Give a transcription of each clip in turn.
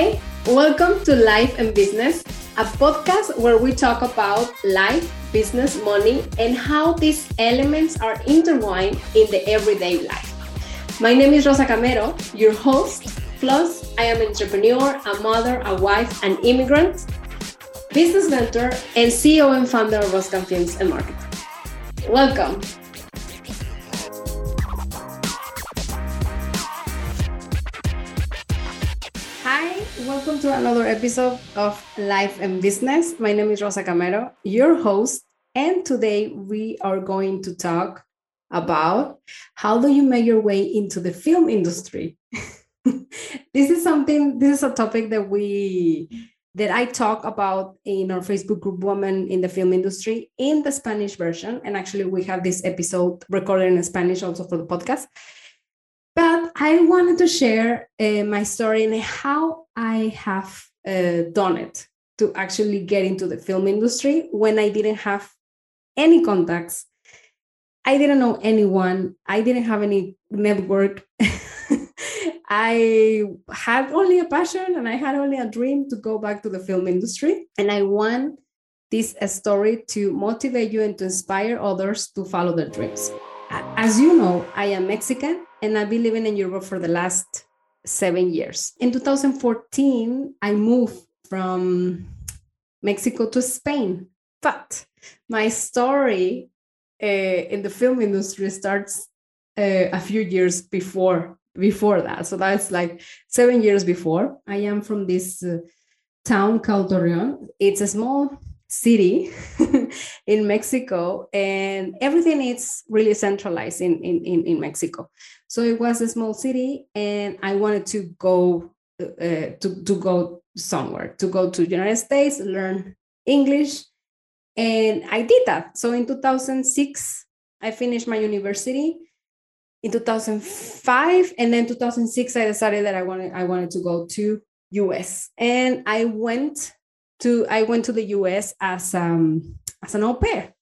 Hi, welcome to Life and Business, a podcast where we talk about life, business, money, and how these elements are intertwined in the everyday life. My name is Rosa Camero, your host. Plus, I am an entrepreneur, a mother, a wife, an immigrant, business mentor, and CEO and founder of Roscam Films and Marketing. Welcome. Welcome to another episode of Life and Business. My name is Rosa Camero, your host, and today we are going to talk about how do you make your way into the film industry. this is something this is a topic that we that I talk about in our Facebook group Women in the Film Industry in the Spanish version. And actually we have this episode recorded in Spanish also for the podcast. I wanted to share uh, my story and how I have uh, done it to actually get into the film industry when I didn't have any contacts. I didn't know anyone. I didn't have any network. I had only a passion and I had only a dream to go back to the film industry. And I want this story to motivate you and to inspire others to follow their dreams. As you know, I am Mexican and I've been living in Europe for the last seven years. In 2014, I moved from Mexico to Spain. But my story uh, in the film industry starts uh, a few years before before that. So that's like seven years before. I am from this uh, town called Torreon. It's a small city in Mexico, and everything is really centralized in, in, in, in, Mexico. So it was a small city, and I wanted to go uh, to, to go somewhere, to go to the United States, learn English, and I did that. So in 2006, I finished my university. In 2005 and then 2006 i decided that i wanted i wanted to go to us and i went to i went to the us as um as an au pair.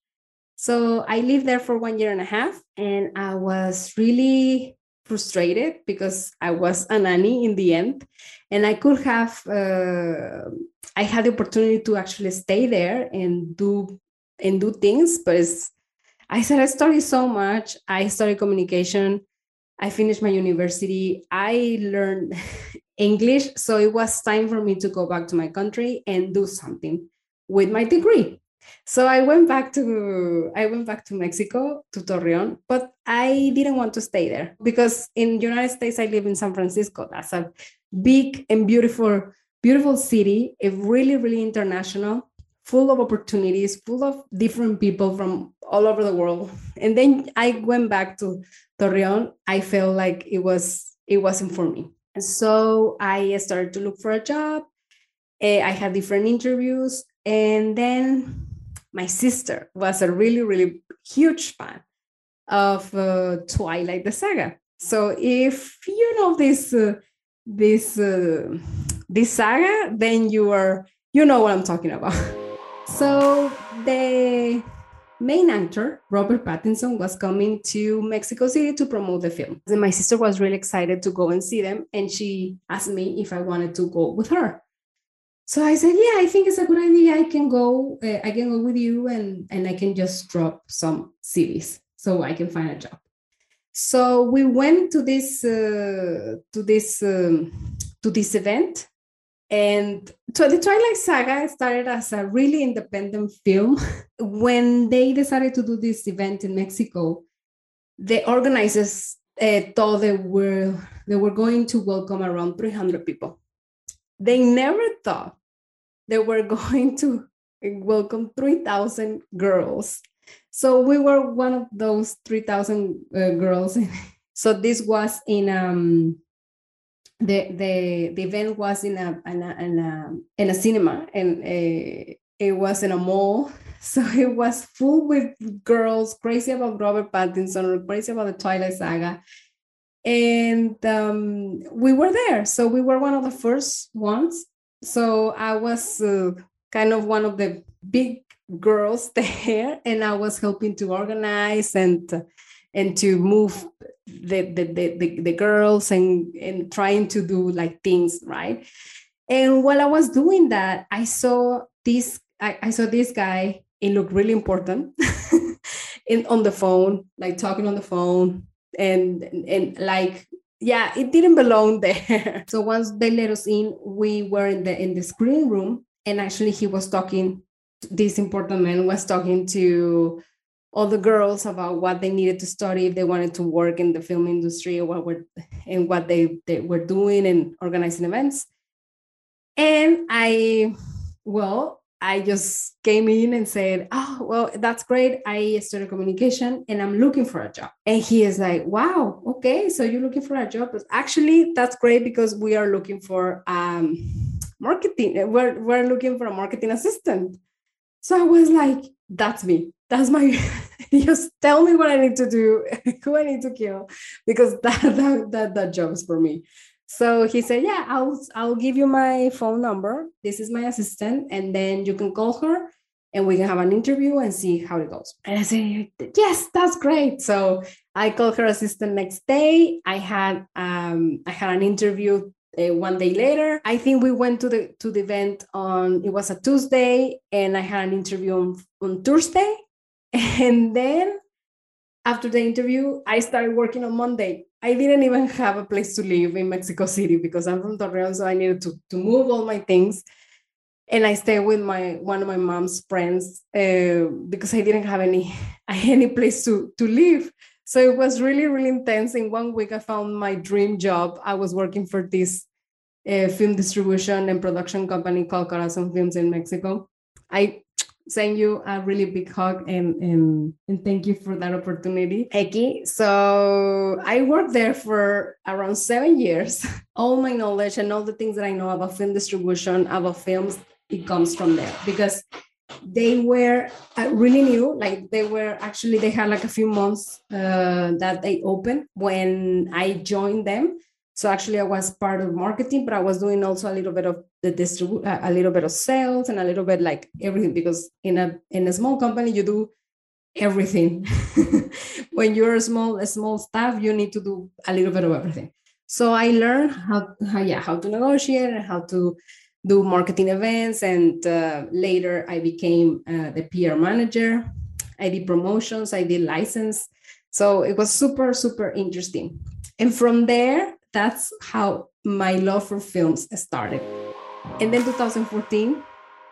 So i lived there for one year and a half and i was really frustrated because i was a nanny in the end and i could have uh, i had the opportunity to actually stay there and do and do things but it's I said I studied so much. I studied communication. I finished my university. I learned English. So it was time for me to go back to my country and do something with my degree. So I went back to I went back to Mexico to Torreon, but I didn't want to stay there because in the United States I live in San Francisco. That's a big and beautiful beautiful city, a really really international full of opportunities, full of different people from all over the world. And then I went back to Torreon. I felt like it was it wasn't for me. And so I started to look for a job. Eh, I had different interviews, and then my sister was a really really huge fan of uh, Twilight the Saga. So if you know this uh, this uh, this saga, then you are you know what I'm talking about. So the main actor, Robert Pattinson, was coming to Mexico City to promote the film. And my sister was really excited to go and see them, and she asked me if I wanted to go with her. So I said, "Yeah, I think it's a good idea. I can go. Uh, I can go with you, and and I can just drop some CVs so I can find a job." So we went to this uh, to this um, to this event and so the Twilight Saga started as a really independent film. when they decided to do this event in Mexico, the organizers uh, thought they were they were going to welcome around 300 people. They never thought they were going to welcome 3,000 girls. So we were one of those 3,000 uh, girls. so this was in um, the the the event was in a in a in a, in a cinema and uh, it was in a mall. So it was full with girls crazy about robert pattinson crazy about the twilight saga. And um, we were there. So we were one of the first ones. So i was uh, kind of one of the big girls there and i was helping to organize and and to move the the, the, the, the girls and and trying to do like things right And while I was doing that, I saw this I, I saw this guy, it looked really important in on the phone, like talking on the phone and and like yeah, it didn't belong there. so once they let us in, we were in the in the screen room and actually he was talking this important man was talking to all the girls about what they needed to study if they wanted to work in the film industry or what were and what they, they were doing and organizing events. And I, well, I just came in and said, Oh, well, that's great. I studied communication and I'm looking for a job. And he is like, Wow, okay. So you're looking for a job. But actually, that's great because we are looking for um, marketing. We're, we're looking for a marketing assistant. So I was like, That's me. That's my, just tell me what I need to do, who I need to kill, because that, that, that, that job is for me. So he said, "Yeah, I'll I'll give you my phone number. This is my assistant, and then you can call her, and we can have an interview and see how it goes." And I said, "Yes, that's great." So I called her assistant next day. I had um, I had an interview uh, one day later. I think we went to the to the event on it was a Tuesday, and I had an interview on, on Thursday, and then after the interview, I started working on Monday. I didn't even have a place to live in Mexico City because I'm from Torreon, so I needed to, to move all my things. And I stayed with my one of my mom's friends uh, because I didn't have any any place to to live. So it was really really intense. In one week, I found my dream job. I was working for this uh, film distribution and production company called Corazon Films in Mexico. I send you a really big hug and, and, and thank you for that opportunity. Eki, so I worked there for around seven years. all my knowledge and all the things that I know about film distribution, about films, it comes from there because they were uh, really new like they were actually they had like a few months uh, that they opened when i joined them so actually, I was part of marketing, but I was doing also a little bit of the distribute, a little bit of sales, and a little bit like everything. Because in a in a small company, you do everything. when you're a small a small staff, you need to do a little bit of everything. So I learned how, how yeah how to negotiate and how to do marketing events, and uh, later I became uh, the PR manager. I did promotions, I did license. So it was super super interesting. And from there, that's how my love for films started. And then 2014,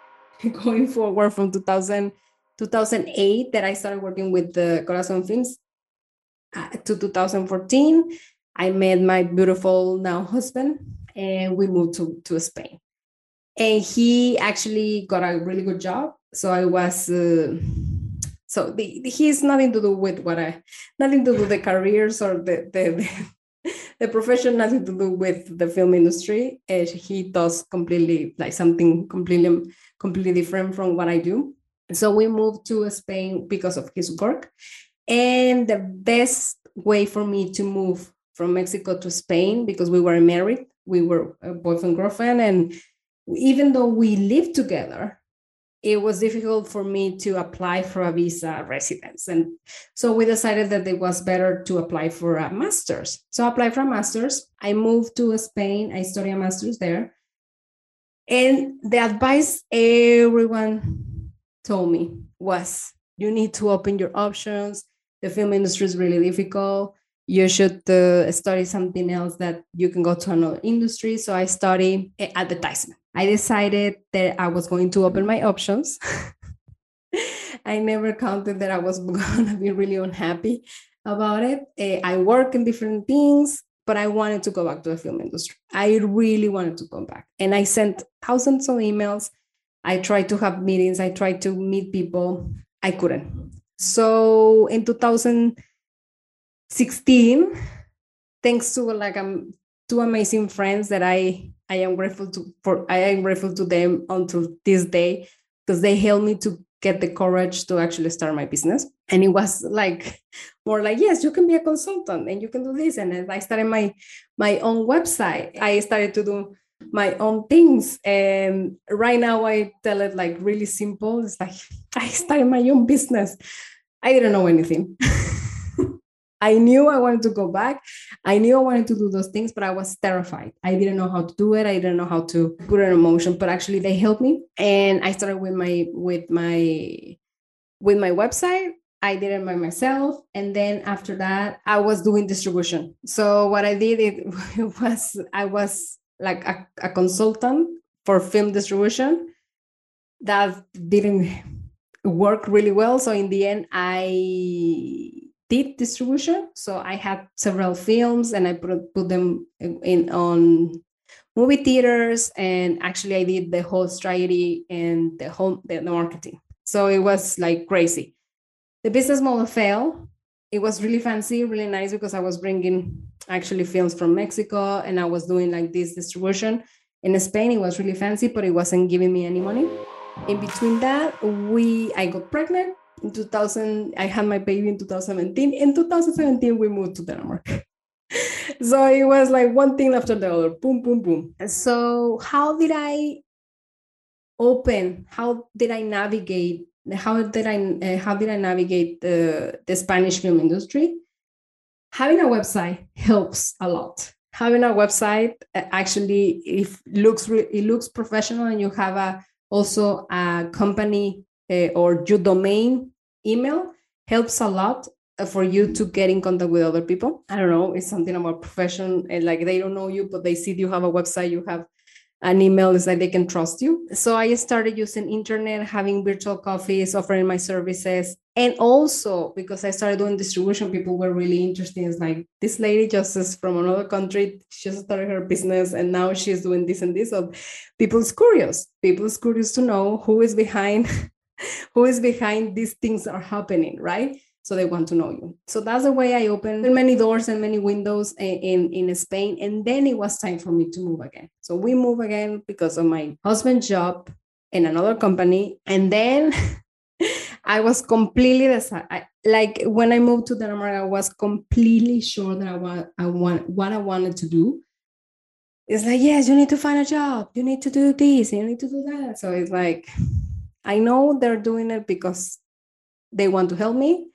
going forward from 2000, 2008, that I started working with the Corazon Films uh, to 2014, I met my beautiful now husband and we moved to, to Spain. And he actually got a really good job. So I was, uh, so the, he's nothing to do with what I, nothing to do the careers or the, the, the profession nothing to do with the film industry. Uh, he does completely like something completely completely different from what I do. So we moved to Spain because of his work. And the best way for me to move from Mexico to Spain because we were married, we were a boyfriend girlfriend, and even though we lived together, it was difficult for me to apply for a visa residence. And so we decided that it was better to apply for a master's. So I applied for a master's. I moved to Spain. I studied a master's there. And the advice everyone told me was you need to open your options. The film industry is really difficult. You should uh, study something else that you can go to another industry. So I study advertisement. I decided that I was going to open my options. I never counted that I was going to be really unhappy about it. Uh, I work in different things, but I wanted to go back to the film industry. I really wanted to come back. And I sent thousands of emails. I tried to have meetings, I tried to meet people. I couldn't. So in 2016, thanks to like um, two amazing friends that I I am grateful to for I am grateful to them until this day because they helped me to get the courage to actually start my business. And it was like more like, yes, you can be a consultant and you can do this. And I started my my own website. I started to do my own things. And right now I tell it like really simple. It's like I started my own business. I didn't know anything. I knew I wanted to go back. I knew I wanted to do those things, but I was terrified. I didn't know how to do it. I didn't know how to put it in motion. But actually, they helped me, and I started with my with my with my website. I did it by myself, and then after that, I was doing distribution. So what I did it, it was I was like a, a consultant for film distribution. That didn't work really well. So in the end, I did distribution. So I had several films and I put, them in on movie theaters. And actually, I did the whole strategy and the whole the, the marketing. So it was like crazy. The business model failed. It was really fancy, really nice because I was bringing actually films from Mexico and I was doing like this distribution. In Spain, it was really fancy, but it wasn't giving me any money. In between that, we I got pregnant in 2000 i had my baby in 2017 in 2017 we moved to denmark so it was like one thing after the other. Boom boom boom. So how did i open? How did i navigate? How did i uh, how did i navigate the the spanish film industry? Having a website helps a lot. Having a website uh, actually it looks it looks professional and you have a also a company uh, or your domain email helps a lot uh, for you to get in contact with other people. I don't know, it's something about profession and like they don't know you, but they see you have a website, you have an email, it's like they can trust you. So I started using internet, having virtual coffees, offering my services. And also because I started doing distribution, people were really interested. It's like this lady just is from another country. She just started her business and now she's doing this and this. So people's curious. People's curious to know who is behind who is behind these things are happening, right? So they want to know you. So that's the way I opened many doors and many windows in, in, in Spain. And then it was time for me to move again. So we move again because of my husband's job in another company. And then I was completely. Like when I moved to Denmark, I was completely sure that I want, I want what I wanted to do. It's like, yes, you need to find a job. You need to do this. You need to do that. So it's like, I know they're doing it because they want to help me,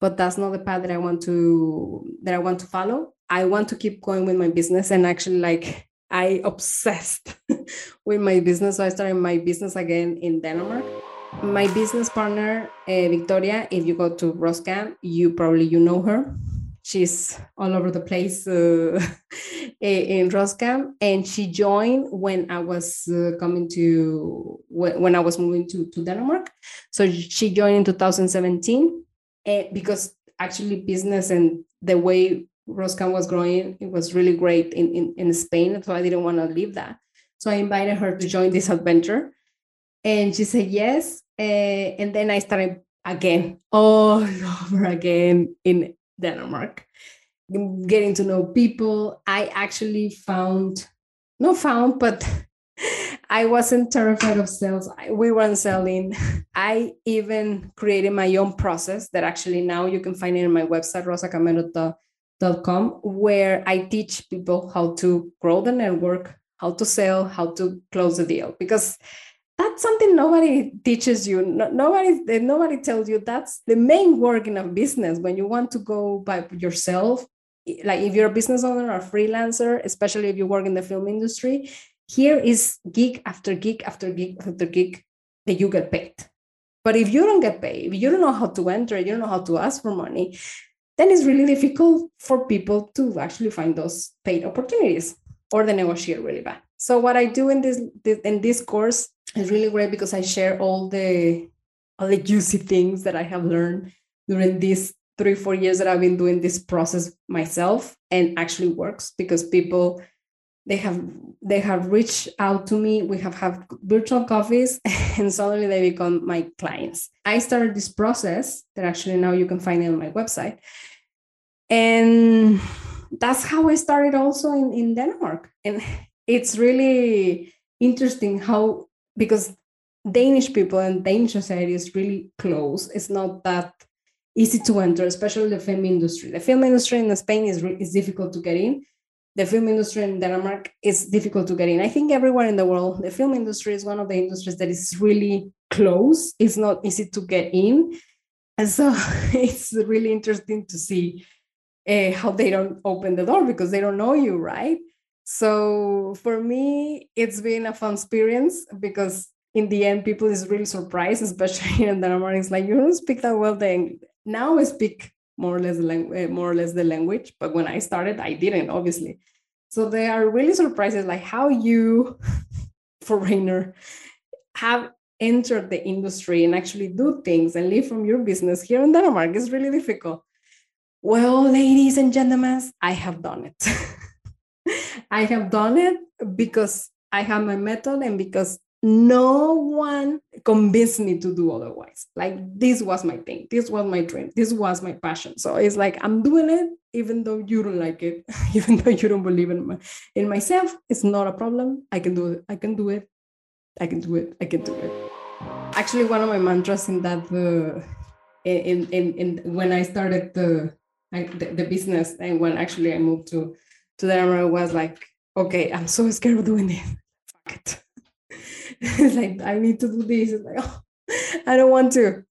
but that's not the path that I want to that I want to follow. I want to keep going with my business and actually like I obsessed with my business. So I started my business again in Denmark. My business partner, uh, Victoria, if you go to Roscam, you probably you know her she's all over the place uh, in Roscam, and she joined when I was uh, coming to when I was moving to, to Denmark. So she joined in 2017 and because actually business and the way Roscam was growing, it was really great in, in, in Spain. So I didn't want to leave that. So I invited her to join this adventure. And she said yes. Uh, and then I started again, all over again in Denmark, getting to know people. I actually found, no found, but I wasn't terrified of sales. We weren't selling. I even created my own process that actually now you can find it on my website, rosacamero.com, where I teach people how to grow the network, how to sell, how to close the deal. Because that's something nobody teaches you. Nobody nobody tells you that's the main work in a business when you want to go by yourself. Like if you're a business owner or freelancer especially if you work in the film industry here is gig after gig after gig after gig that you get paid. But if you don't get paid if you don't know how to enter you don't know how to ask for money then it's really difficult for people to actually find those paid opportunities or they negotiate really bad. So what I do in this in this course is really great because I share all the all the juicy things that I have learned during these three four years that I've been doing this process myself and actually works because people they have they have reached out to me. We have had virtual coffees and suddenly they become my clients. I started this process that actually now you can find it on my website. And that's how i started also in, in denmark. And it's really interesting how because Danish people and Danish society is really close. It's not that easy to enter, especially the film industry. The film industry in Spain is is difficult to get in. The film industry in Denmark is difficult to get in. I think everywhere in the world, the film industry is one of the industries that is really close. It's not easy to get in. And so it's really interesting to see uh, how they don't open the door because they don't know you, right? So for me, it's been a fun experience because in the end, people is really surprised, especially in Denmark. It's like you don't speak that well. Then now I speak more or less the language, eh, more or less the language. But when I started, I didn't, obviously. So they are really surprised, like how you, foreigner, have entered the industry and actually do things and live from your business here in Denmark. It's really difficult. Well, ladies and gentlemen, I have done it. I have done it because I have my method and because no one convinced me to do otherwise. Like this was my thing. This was my dream. This was my passion. So it's like I'm doing it even though you don't like it, even though you don't believe in my, in myself. It's not a problem. I can do it. I can do it. I can do it. I can do it. Actually, one of my mantras in that uh, in, in in when I started the, the the business and when actually I moved to Denmark was like, okay, I'm so scared of doing this. Fuck it it's like I need to do this. It's like, oh, I don't want to.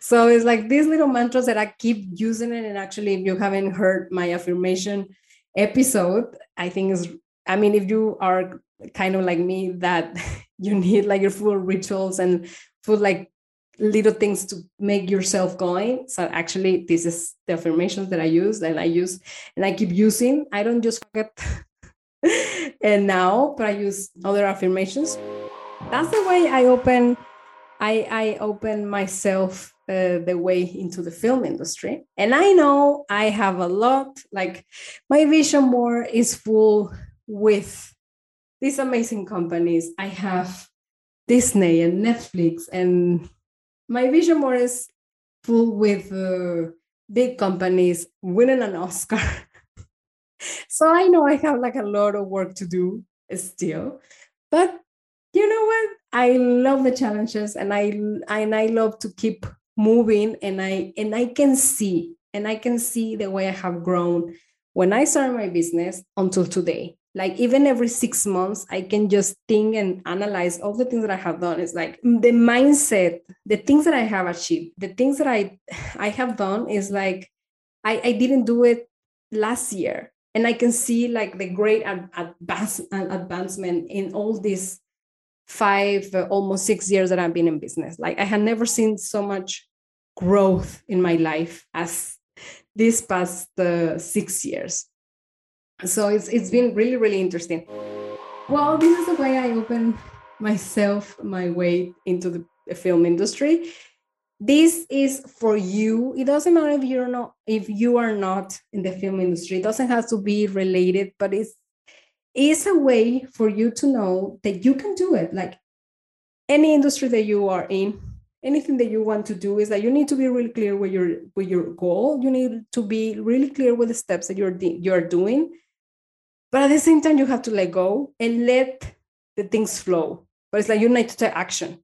So it's like these little mantras that I keep using it. And actually, if you haven't heard my affirmation episode, I think is I mean, if you are kind of like me, that you need like your full rituals and full like little things to make yourself going. So actually, this is the affirmations that I use and I use and I keep using. I don't just forget and now but i use other affirmations that's the way i open i i open myself uh, the way into the film industry and i know i have a lot like my vision board is full with these amazing companies i have disney and netflix and my vision board is full with uh, big companies winning an oscar so I know I have like a lot of work to do still. But you know what? I love the challenges and I and I love to keep moving and I and I can see and I can see the way I have grown when I started my business until today. Like even every six months, I can just think and analyze all the things that I have done. It's like the mindset, the things that I have achieved, the things that I I have done is like I, I didn't do it last year. And i can see like the great advance, advancement in all these five uh, almost six years that i've been in business. Like i had never seen so much growth in my life as this past uh, six years so it's it's been really really interesting. Well this is the way i open myself my way into the film industry. This is for you. It doesn't matter if you're not if you are not in the film industry. It doesn't have to be related but it's it's a way for you to know that you can do it. Like any industry that you are in anything that you want to do is that you need to be really clear with your with your goal. You need to be really clear with the steps that you're you're doing but at the same time you have to let go and let the things flow but it's like you need to take action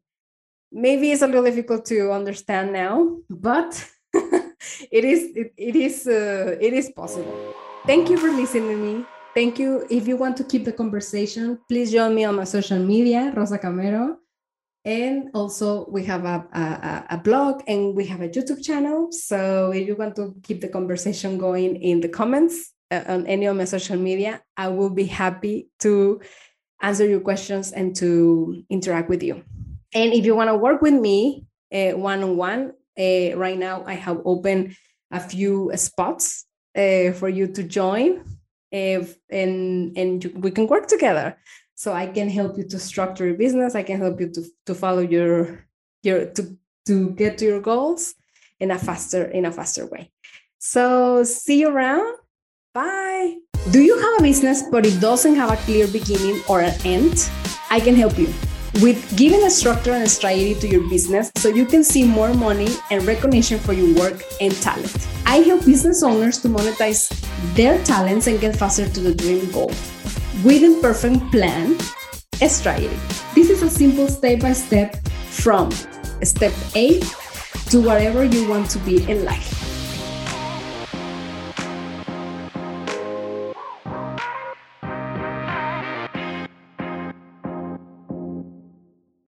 maybe it's a little difficult to understand now, but it is it, it is uh, it is possible. Thank you for listening to me. Thank you. If you want to keep the conversation, please join me on my social media, Rosa Camero. And also, we have a, a, a blog and we have a YouTube channel. So, if you want to keep the conversation going in the comments uh, on any of my social media, I will be happy to answer your questions and to interact with you. And if you want to work with me one on one, right now I have opened a few spots uh, for you to join, if, and and we can work together. So I can help you to structure your business. I can help you to to follow your your to to get to your goals in a faster in a faster way. So see you around. Bye. Do you have a business but it doesn't have a clear beginning or an end? I can help you with giving a structure and a strategy to your business so you can see more money and recognition for your work and talent. I help business owners to monetize their talents and get faster to the dream goal. With a perfect plan, a strategy. This is a simple step by step from step A to whatever you want to be in life.